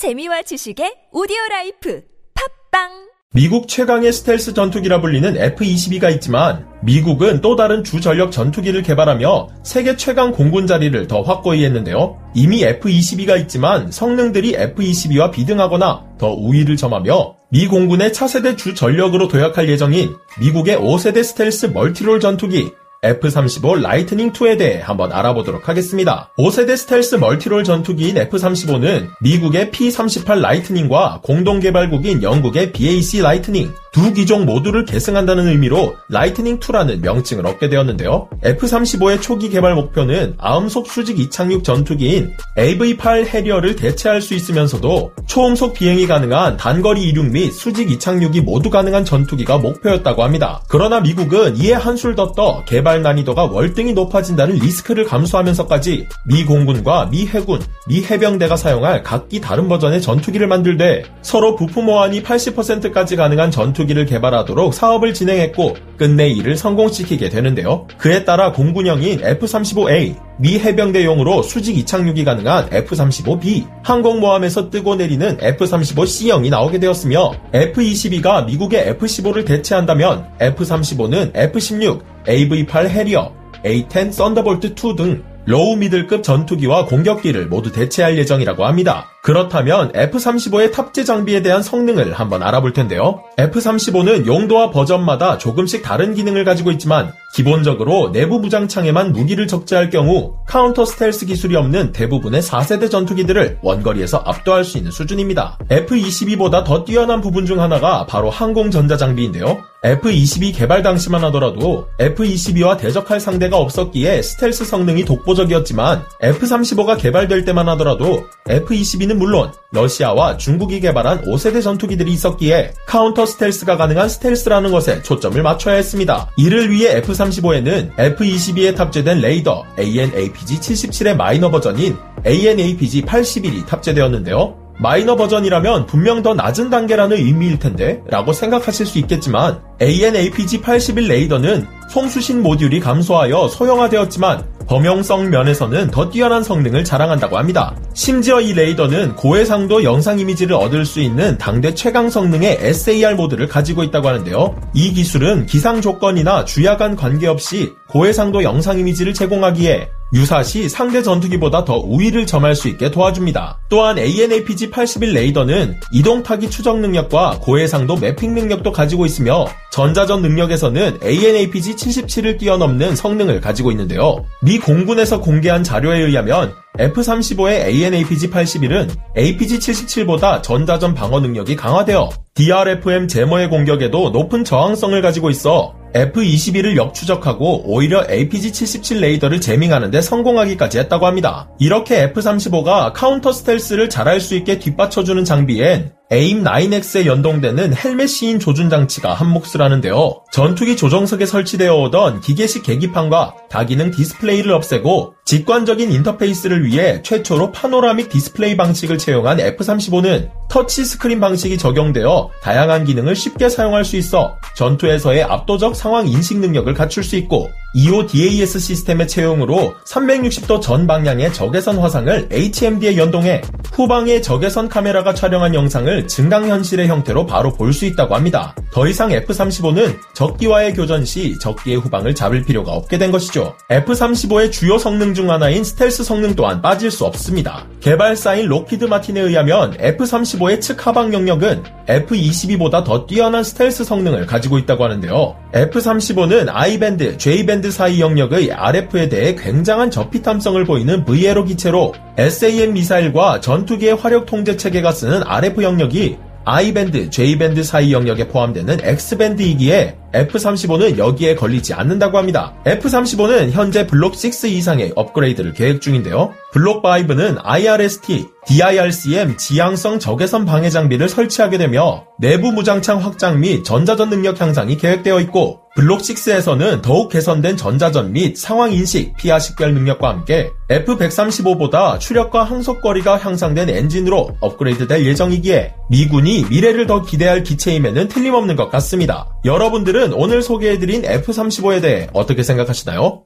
재미와 지식의 오디오 라이프 팟빵 미국 최강의 스텔스 전투기라 불리는 F-22가 있지만 미국은 또 다른 주전력 전투기를 개발하며 세계 최강 공군 자리를 더 확고히 했는데요. 이미 F-22가 있지만 성능들이 F-22와 비등하거나 더 우위를 점하며 미 공군의 차세대 주전력으로 도약할 예정인 미국의 5세대 스텔스 multirole 전투기 F-35 라이트닝 2에 대해 한번 알아보도록 하겠습니다. 5세대 스텔스 multirole 전투기인 F-35는 미국의 P-38 라이트닝과 공동개발국인 영국의 BAC 라이트닝 두 기종 모두를 계승한다는 의미로 라이트닝2라는 명칭을 얻게 되었는데요. F-35의 초기 개발 목표는 아음속 수직 이착륙 전투기인 AV-8 해리어를 대체할 수 있으면서도 초음속 비행이 가능한 단거리 이륙 및 수직 이착륙이 모두 가능한 전투기가 목표였다고 합니다. 그러나 미국은 이에 한술 더 떠 개발 난이도가 월등히 높아진다는 리스크를 감수하면서까지 미 공군과 미 해군, 미 해병대가 사용할 각기 다른 버전의 전투기를 만들되 서로 부품 호환이 80%까지 가능한 전투 전투기를 개발하도록 사업을 진행했고 끝내 이를 성공시키게 되는데요. 그에 따라 공군형인 F-35A, 미 해병대용으로 수직 이착륙이 가능한 F-35B, 항공모함에서 뜨고 내리는 F-35C형이 나오게 되었으며 F-22가 미국의 F-15를 대체한다면 F-35는 F-16, AV-8 해리어, A-10 썬더볼트 2 등 low middle급 전투기와 공격기를 모두 대체할 예정이라고 합니다. 그렇다면 F-35의 탑재 장비에 대한 성능을 한번 알아볼 텐데요. F-35는 용도와 버전마다 조금씩 다른 기능을 가지고 있지만 기본적으로 내부 무장창에만 무기를 적재할 경우 counter stealth 기술이 없는 대부분의 4세대 전투기들을 원거리에서 압도할 수 있는 수준입니다. F-22보다 더 뛰어난 부분 중 하나가 바로 항공 전자 장비인데요. F-22 개발 당시만 하더라도 F-22와 대적할 상대가 없었기에 스텔스 성능이 독보적이었지만 F-35가 개발될 때만 하더라도 F-22는 전투기는 물론 러시아와 중국이 개발한 5세대 전투기들이 있었기에 counter stealth가 가능한 스텔스라는 것에 초점을 맞춰야 했습니다. 이를 위해 F-35에는 F-22에 탑재된 레이더 AN/APG-77의 마이너 버전인 AN/APG 81이 탑재되었는데요. 마이너 버전이라면 분명 더 낮은 단계라는 의미일 텐데 라고 생각하실 수 있겠지만 AN/APG-81 레이더는 송수신 모듈이 감소하여 소형화되었지만 범용성 면에서는 더 뛰어난 성능을 자랑한다고 합니다. 심지어 이 레이더는 고해상도 영상 이미지를 얻을 수 있는 당대 최강 성능의 SAR 모드를 가지고 있다고 하는데요. 이 기술은 기상 조건이나 주야간 관계없이 고해상도 영상 이미지를 제공하기에 유사시 상대 전투기보다 더 우위를 점할 수 있게 도와줍니다. 또한 AN/APG-81 레이더는 이동 타깃 추적 능력과 고해상도 매핑 능력도 가지고 있으며 전자전 능력에서는 AN/APG-77을 뛰어넘는 성능을 가지고 있는데요. 미 공군에서 공개한 자료에 의하면 F-35의 AN/APG-81은 APG-77보다 전자전 방어 능력이 강화되어 DRFM jammer의 공격에도 높은 저항성을 가지고 있어 F-22를 역추적하고 오히려 APG-77 레이더를 jamming하는 데 성공하기까지 했다고 합니다. 이렇게 F-35가 counter stealth를 잘할 수 있게 뒷받쳐주는 장비엔 AIM-9X에 연동되는 헬멧 시인 조준 장치가 한몫을 하는데요. 전투기 조종석에 설치되어 오던 기계식 계기판과 다기능 디스플레이를 없애고 직관적인 인터페이스를 위해 최초로 panoramic 디스플레이 방식을 채용한 F-35는 터치 스크린 방식이 적용되어 다양한 기능을 쉽게 사용할 수 있어 전투에서의 압도적 상황 인식 능력을 갖출 수 있고 EODAS 시스템의 채용으로 360도 전 방향의 적외선 화상을 HMD에 연동해 후방의 적외선 카메라가 촬영한 영상을 증강현실의 형태로 바로 볼 수 있다고 합니다. 더 이상 F-35는 적기와의 교전 시 적기의 후방을 잡을 필요가 없게 된 것이죠. F-35의 주요 성능 중 하나인 스텔스 성능 또한 빠질 수 없습니다. 개발사인 로키드 마틴에 의하면 F-35의 측 하방 영역은 F-22보다 더 뛰어난 스텔스 성능을 가지고 있다고 하는데요. F-35는 I밴드, J밴드 사이 영역의 RF에 대해 굉장한 저피탐성을 보이는 VLO 기체로 SAM 미사일과 전투기의 화력 통제 체계가 쓰는 RF 영역이 I밴드, J밴드 사이 영역에 포함되는 X밴드이기에 F-35는 여기에 걸리지 않는다고 합니다. F-35는 현재 블록 6 이상의 업그레이드를 계획 중인데요. 블록 5는 IRST, DIRCM 지향성 적외선 방해 장비를 설치하게 되며 내부 무장창 확장 및 전자전 능력 향상이 계획되어 있고 블록 6에서는 더욱 개선된 전자전 및 상황 인식, 피아 식별 능력과 함께 F-135보다 추력과 항속거리가 향상된 엔진으로 업그레이드 될 예정이기에 미군이 미래를 더 기대할 기체임에는 틀림없는 것 같습니다. 여러분들은 오늘 소개해드린 F-35에 대해 어떻게 생각하시나요?